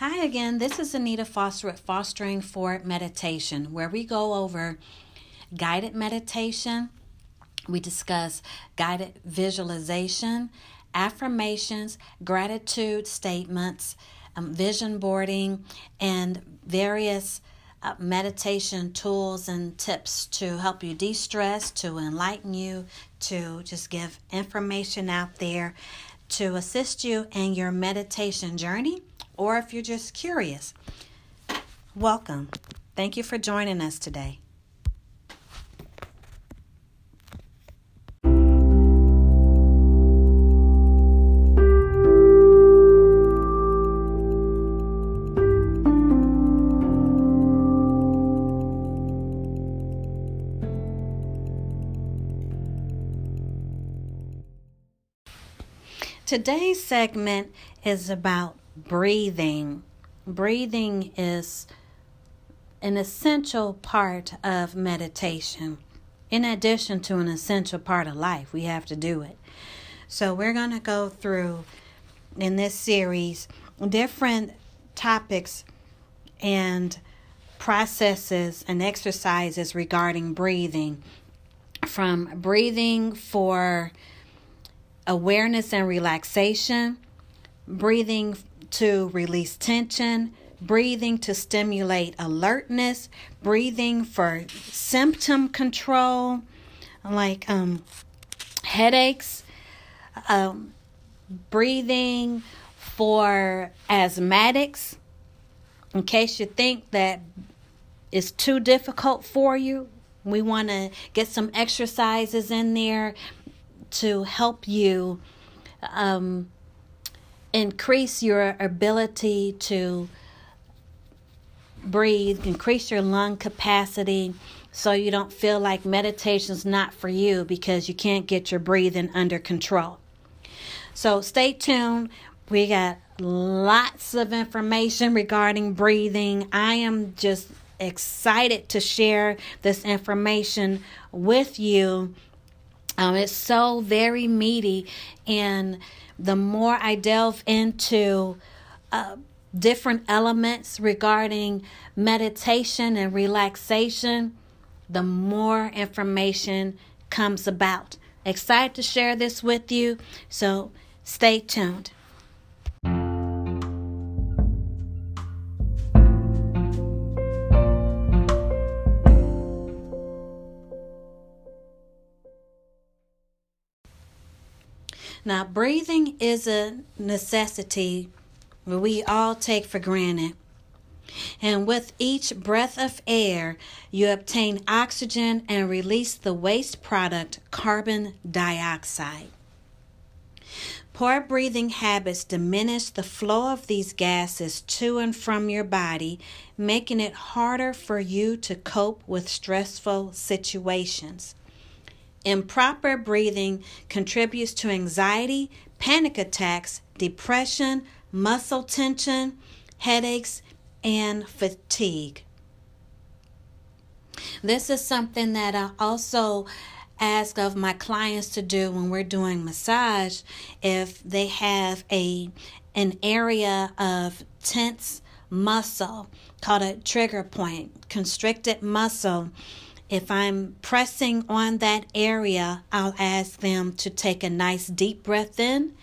Hi again, this is Anita Foster at Fostering for Meditation, where we go over guided meditation. We discuss guided visualization, affirmations, gratitude statements, um, vision boarding, and various uh, meditation tools and tips to help you de stress, to enlighten you, to just give information out there to assist you in your meditation journey or if you're just curious. Welcome. Thank you for joining us today. Today's segment is about breathing. Breathing is an essential part of meditation. In addition to an essential part of life, we have to do it. So, we're going to go through in this series different topics and processes and exercises regarding breathing from breathing for awareness and relaxation, breathing to release tension, breathing to stimulate alertness, breathing for symptom control, like um, headaches, um, breathing for asthmatics, in case you think that it's too difficult for you. We want to get some exercises in there to help you um, increase your ability to breathe, increase your lung capacity so you don't feel like meditation's not for you because you can't get your breathing under control. So stay tuned. We got lots of information regarding breathing. I am just excited to share this information with you. Um, it's so very meaty and the more I delve into uh, different elements regarding meditation and relaxation, the more information comes about. Excited to share this with you, so stay tuned. Now, breathing is a necessity we all take for granted. And with each breath of air, you obtain oxygen and release the waste product, carbon dioxide. Poor breathing habits diminish the flow of these gases to and from your body, making it harder for you to cope with stressful situations. Improper breathing contributes to anxiety, panic attacks, depression, muscle tension, headaches, and fatigue. This is something that I also ask of my clients to do when we're doing massage if they have a an area of tense muscle called a trigger point, constricted muscle if I'm pressing on that area, I'll ask them to take a nice deep breath in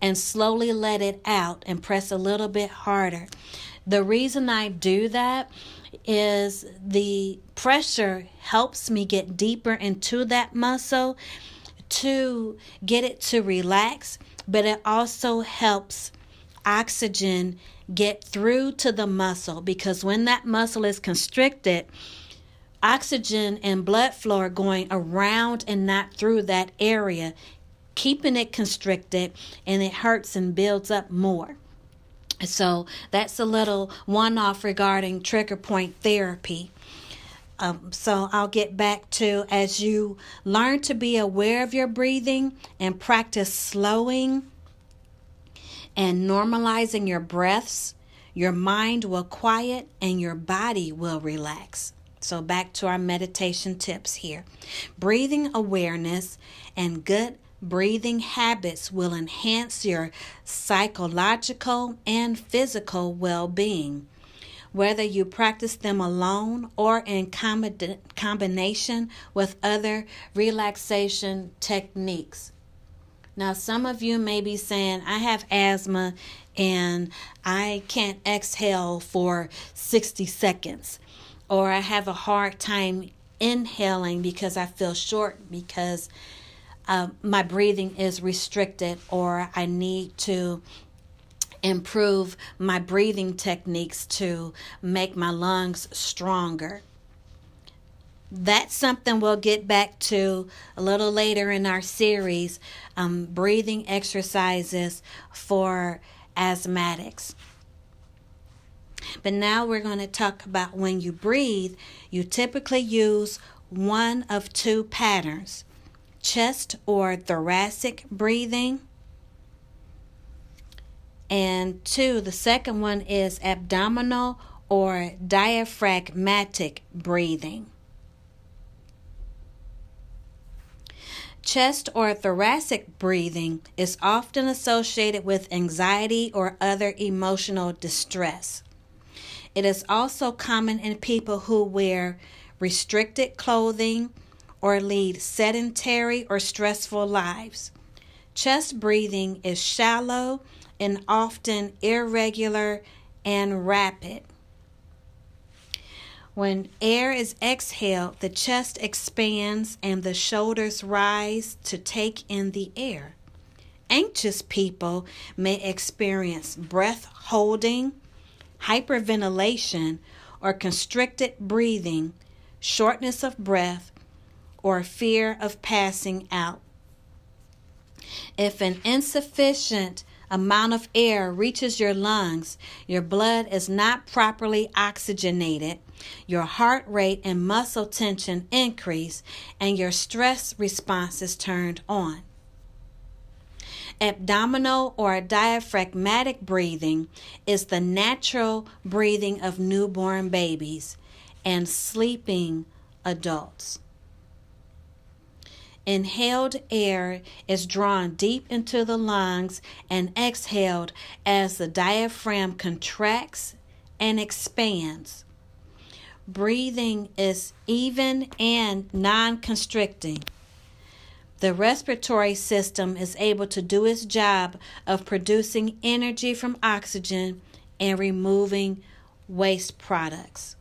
and slowly let it out and press a little bit harder. The reason I do that is the pressure helps me get deeper into that muscle to get it to relax, but it also helps oxygen get through to the muscle because when that muscle is constricted, oxygen and blood flow are going around and not through that area, keeping it constricted, and it hurts and builds up more. So that's a little one off regarding trigger point therapy. Um, so I'll get back to as you learn to be aware of your breathing and practice slowing and normalizing your breaths, your mind will quiet and your body will relax. So, back to our meditation tips here breathing awareness and good breathing habits will enhance your psychological and physical well being. Whether you practice them alone or in combination with other relaxation techniques. Now, some of you may be saying, I have asthma and I can't exhale for 60 seconds, or I have a hard time inhaling because I feel short because uh, my breathing is restricted, or I need to improve my breathing techniques to make my lungs stronger. That's something we'll get back to a little later in our series um, breathing exercises for asthmatics. But now we're going to talk about when you breathe, you typically use one of two patterns chest or thoracic breathing. And two, the second one is abdominal or diaphragmatic breathing. Chest or thoracic breathing is often associated with anxiety or other emotional distress. It is also common in people who wear restricted clothing or lead sedentary or stressful lives. Chest breathing is shallow and often irregular and rapid. When air is exhaled, the chest expands and the shoulders rise to take in the air. Anxious people may experience breath holding, hyperventilation, or constricted breathing, shortness of breath, or fear of passing out. If an insufficient amount of air reaches your lungs, your blood is not properly oxygenated, your heart rate and muscle tension increase, and your stress response is turned on. Abdominal or diaphragmatic breathing is the natural breathing of newborn babies and sleeping adults. Inhaled air is drawn deep into the lungs and exhaled as the diaphragm contracts and expands. Breathing is even and non constricting. The respiratory system is able to do its job of producing energy from oxygen and removing waste products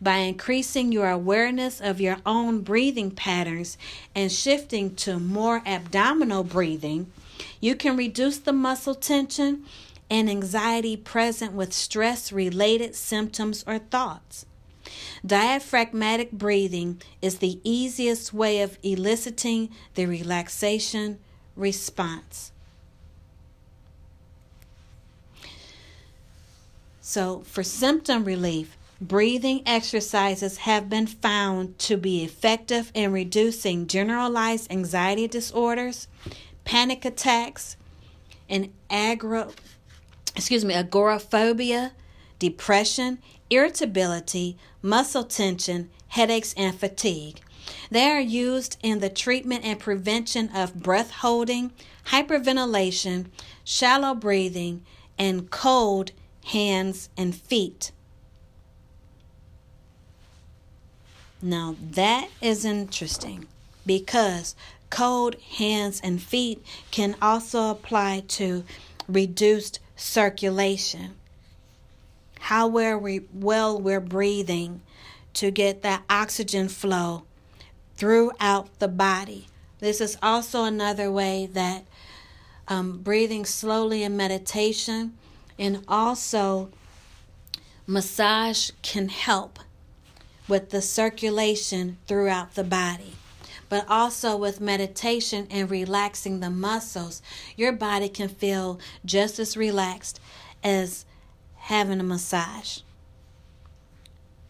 by increasing your awareness of your own breathing patterns and shifting to more abdominal breathing, you can reduce the muscle tension and anxiety present with stress related symptoms or thoughts. Diaphragmatic breathing is the easiest way of eliciting the relaxation response. So, for symptom relief, Breathing exercises have been found to be effective in reducing generalized anxiety disorders, panic attacks, and agro, excuse me, agoraphobia, depression, irritability, muscle tension, headaches, and fatigue. They are used in the treatment and prevention of breath holding, hyperventilation, shallow breathing, and cold hands and feet. Now that is interesting because cold hands and feet can also apply to reduced circulation. How we, well we're breathing to get that oxygen flow throughout the body. This is also another way that um, breathing slowly in meditation and also massage can help with the circulation throughout the body. But also with meditation and relaxing the muscles, your body can feel just as relaxed as having a massage.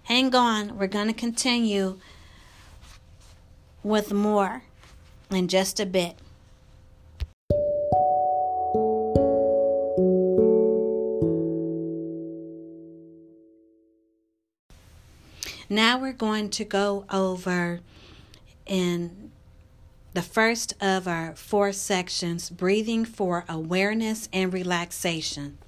Hang on, we're going to continue with more in just a bit. Now we're going to go over in the first of our four sections breathing for awareness and relaxation.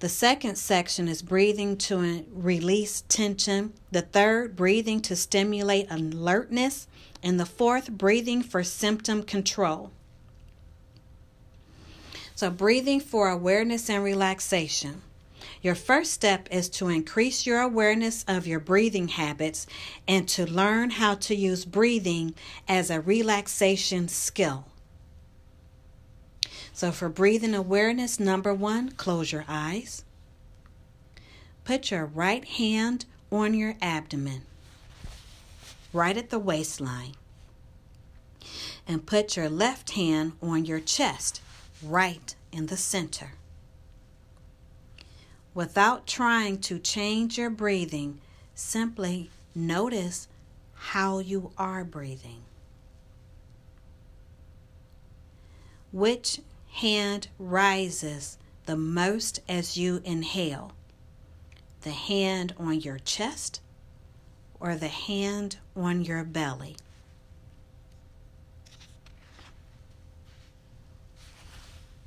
The second section is breathing to release tension. The third, breathing to stimulate alertness. And the fourth, breathing for symptom control. So, breathing for awareness and relaxation. Your first step is to increase your awareness of your breathing habits and to learn how to use breathing as a relaxation skill. So, for breathing awareness, number one, close your eyes. Put your right hand on your abdomen, right at the waistline. And put your left hand on your chest, right in the center. Without trying to change your breathing, simply notice how you are breathing. Which hand rises the most as you inhale? The hand on your chest or the hand on your belly?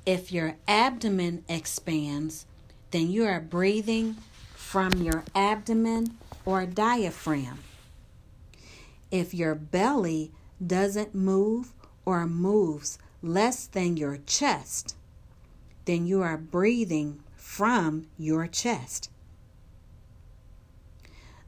If your abdomen expands, then you are breathing from your abdomen or diaphragm. If your belly doesn't move or moves less than your chest, then you are breathing from your chest.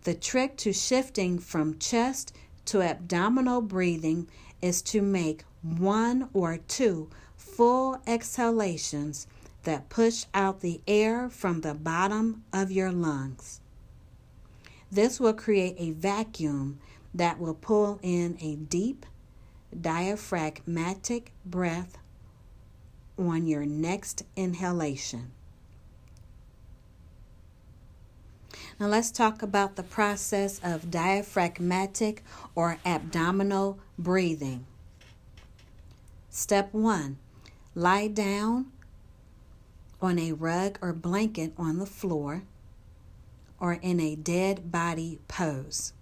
The trick to shifting from chest to abdominal breathing is to make one or two full exhalations that push out the air from the bottom of your lungs. This will create a vacuum that will pull in a deep, diaphragmatic breath on your next inhalation. Now, let's talk about the process of diaphragmatic or abdominal breathing. Step one lie down on a rug or blanket on the floor or in a dead body pose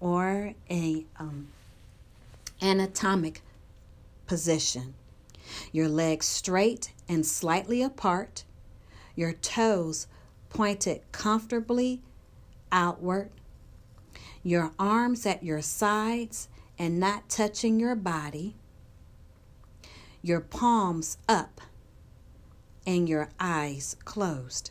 or a um, anatomic position. Your legs straight and slightly apart, your toes pointed comfortably outward, your arms at your sides and not touching your body, your palms up, and your eyes closed.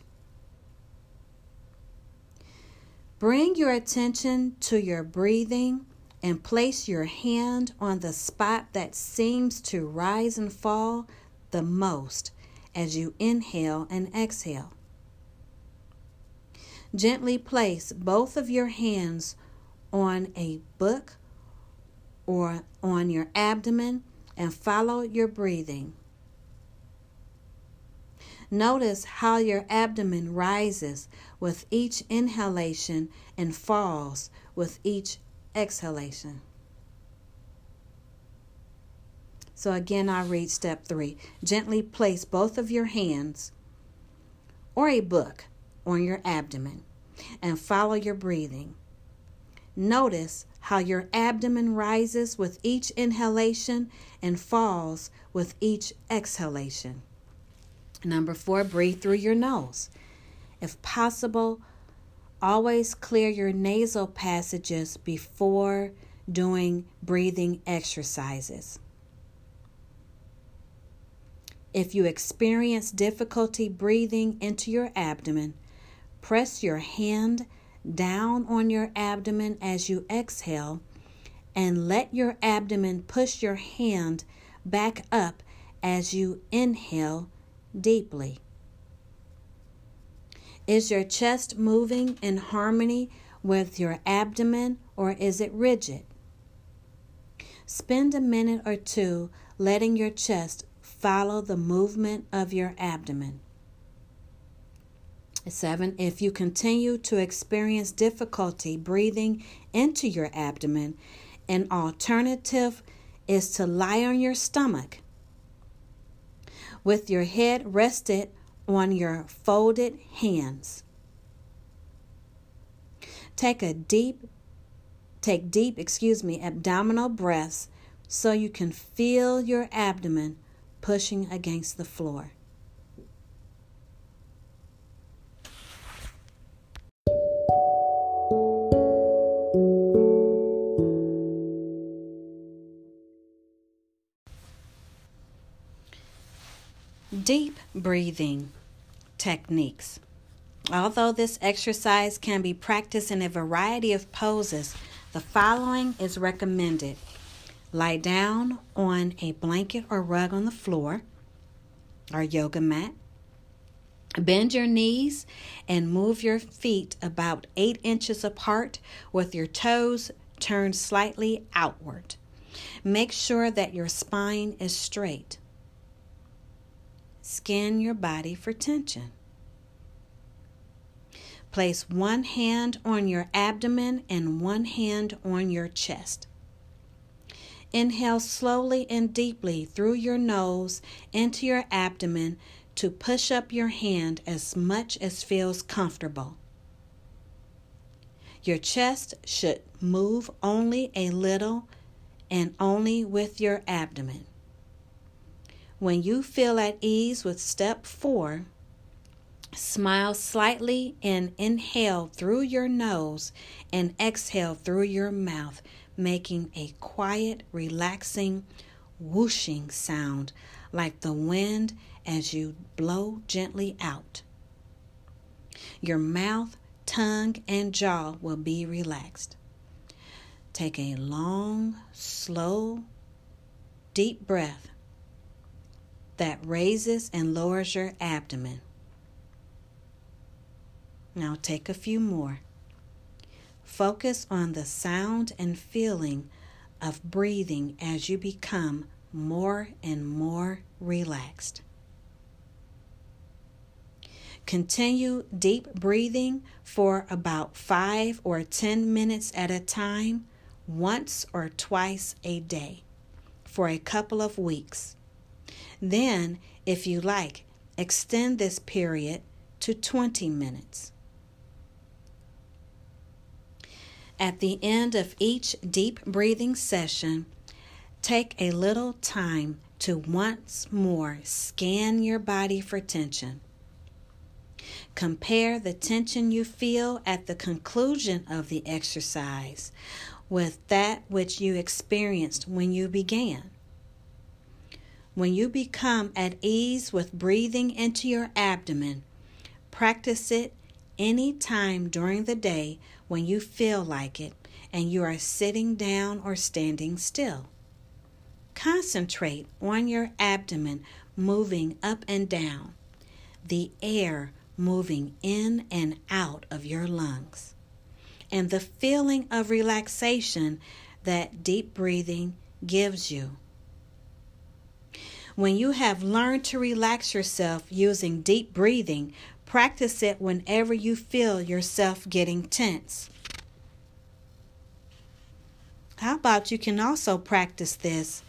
Bring your attention to your breathing and place your hand on the spot that seems to rise and fall the most as you inhale and exhale. Gently place both of your hands on a book or on your abdomen and follow your breathing. Notice how your abdomen rises with each inhalation and falls with each exhalation. So, again, I read step three. Gently place both of your hands or a book on your abdomen and follow your breathing. Notice how your abdomen rises with each inhalation and falls with each exhalation. Number four, breathe through your nose. If possible, always clear your nasal passages before doing breathing exercises. If you experience difficulty breathing into your abdomen, press your hand down on your abdomen as you exhale and let your abdomen push your hand back up as you inhale deeply. Is your chest moving in harmony with your abdomen or is it rigid? Spend a minute or two letting your chest follow the movement of your abdomen. Seven, if you continue to experience difficulty breathing into your abdomen, an alternative is to lie on your stomach with your head rested on your folded hands. Take a deep take deep, excuse me, abdominal breaths so you can feel your abdomen pushing against the floor. Deep breathing techniques. Although this exercise can be practiced in a variety of poses, the following is recommended. Lie down on a blanket or rug on the floor or yoga mat. Bend your knees and move your feet about eight inches apart with your toes turned slightly outward. Make sure that your spine is straight. Scan your body for tension. Place one hand on your abdomen and one hand on your chest. Inhale slowly and deeply through your nose into your abdomen to push up your hand as much as feels comfortable. Your chest should move only a little and only with your abdomen. When you feel at ease with step four, Smile slightly and inhale through your nose and exhale through your mouth, making a quiet, relaxing, whooshing sound like the wind as you blow gently out. Your mouth, tongue, and jaw will be relaxed. Take a long, slow, deep breath that raises and lowers your abdomen. Now take a few more. Focus on the sound and feeling of breathing as you become more and more relaxed. Continue deep breathing for about five or ten minutes at a time, once or twice a day, for a couple of weeks. Then, if you like, extend this period to 20 minutes. At the end of each deep breathing session, take a little time to once more scan your body for tension. Compare the tension you feel at the conclusion of the exercise with that which you experienced when you began. When you become at ease with breathing into your abdomen, practice it any time during the day when you feel like it and you are sitting down or standing still. Concentrate on your abdomen moving up and down, the air moving in and out of your lungs, and the feeling of relaxation that deep breathing gives you. When you have learned to relax yourself using deep breathing, Practice it whenever you feel yourself getting tense. How about you can also practice this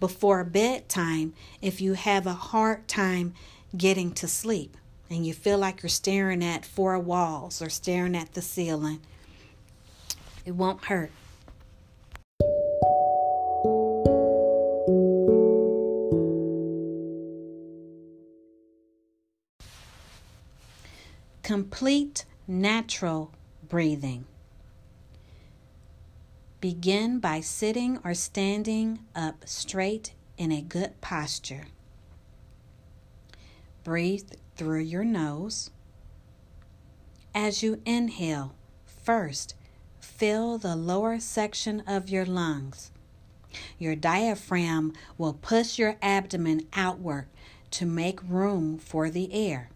before bedtime if you have a hard time getting to sleep and you feel like you're staring at four walls or staring at the ceiling? It won't hurt. Complete natural breathing. Begin by sitting or standing up straight in a good posture. Breathe through your nose. As you inhale, first fill the lower section of your lungs. Your diaphragm will push your abdomen outward to make room for the air.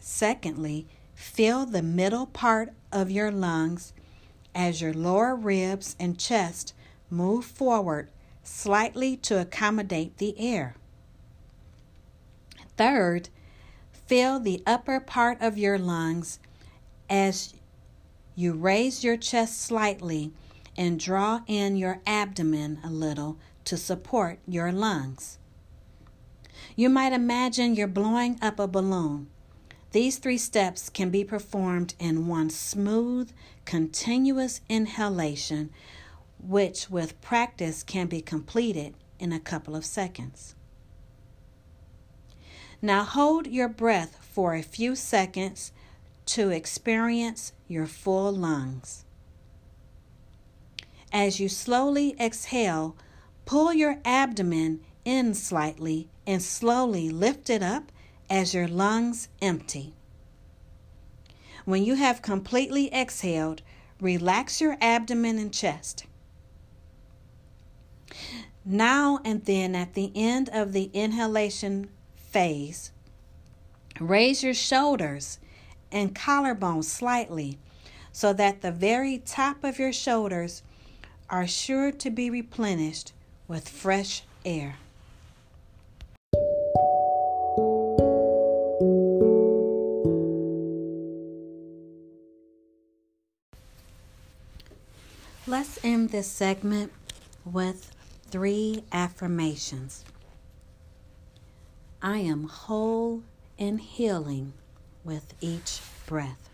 Secondly, fill the middle part of your lungs as your lower ribs and chest move forward slightly to accommodate the air. Third, fill the upper part of your lungs as you raise your chest slightly and draw in your abdomen a little to support your lungs. You might imagine you're blowing up a balloon These three steps can be performed in one smooth, continuous inhalation, which with practice can be completed in a couple of seconds. Now hold your breath for a few seconds to experience your full lungs. As you slowly exhale, pull your abdomen in slightly and slowly lift it up as your lungs empty. When you have completely exhaled, relax your abdomen and chest. Now and then, at the end of the inhalation phase, raise your shoulders and collarbone slightly so that the very top of your shoulders are sure to be replenished with fresh air. End this segment with three affirmations. I am whole and healing with each breath.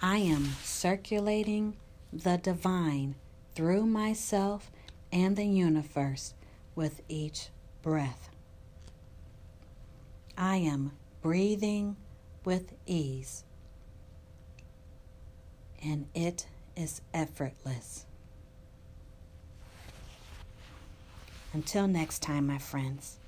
I am circulating the divine through myself and the universe with each breath. I am breathing with ease, and it is effortless. Until next time, my friends.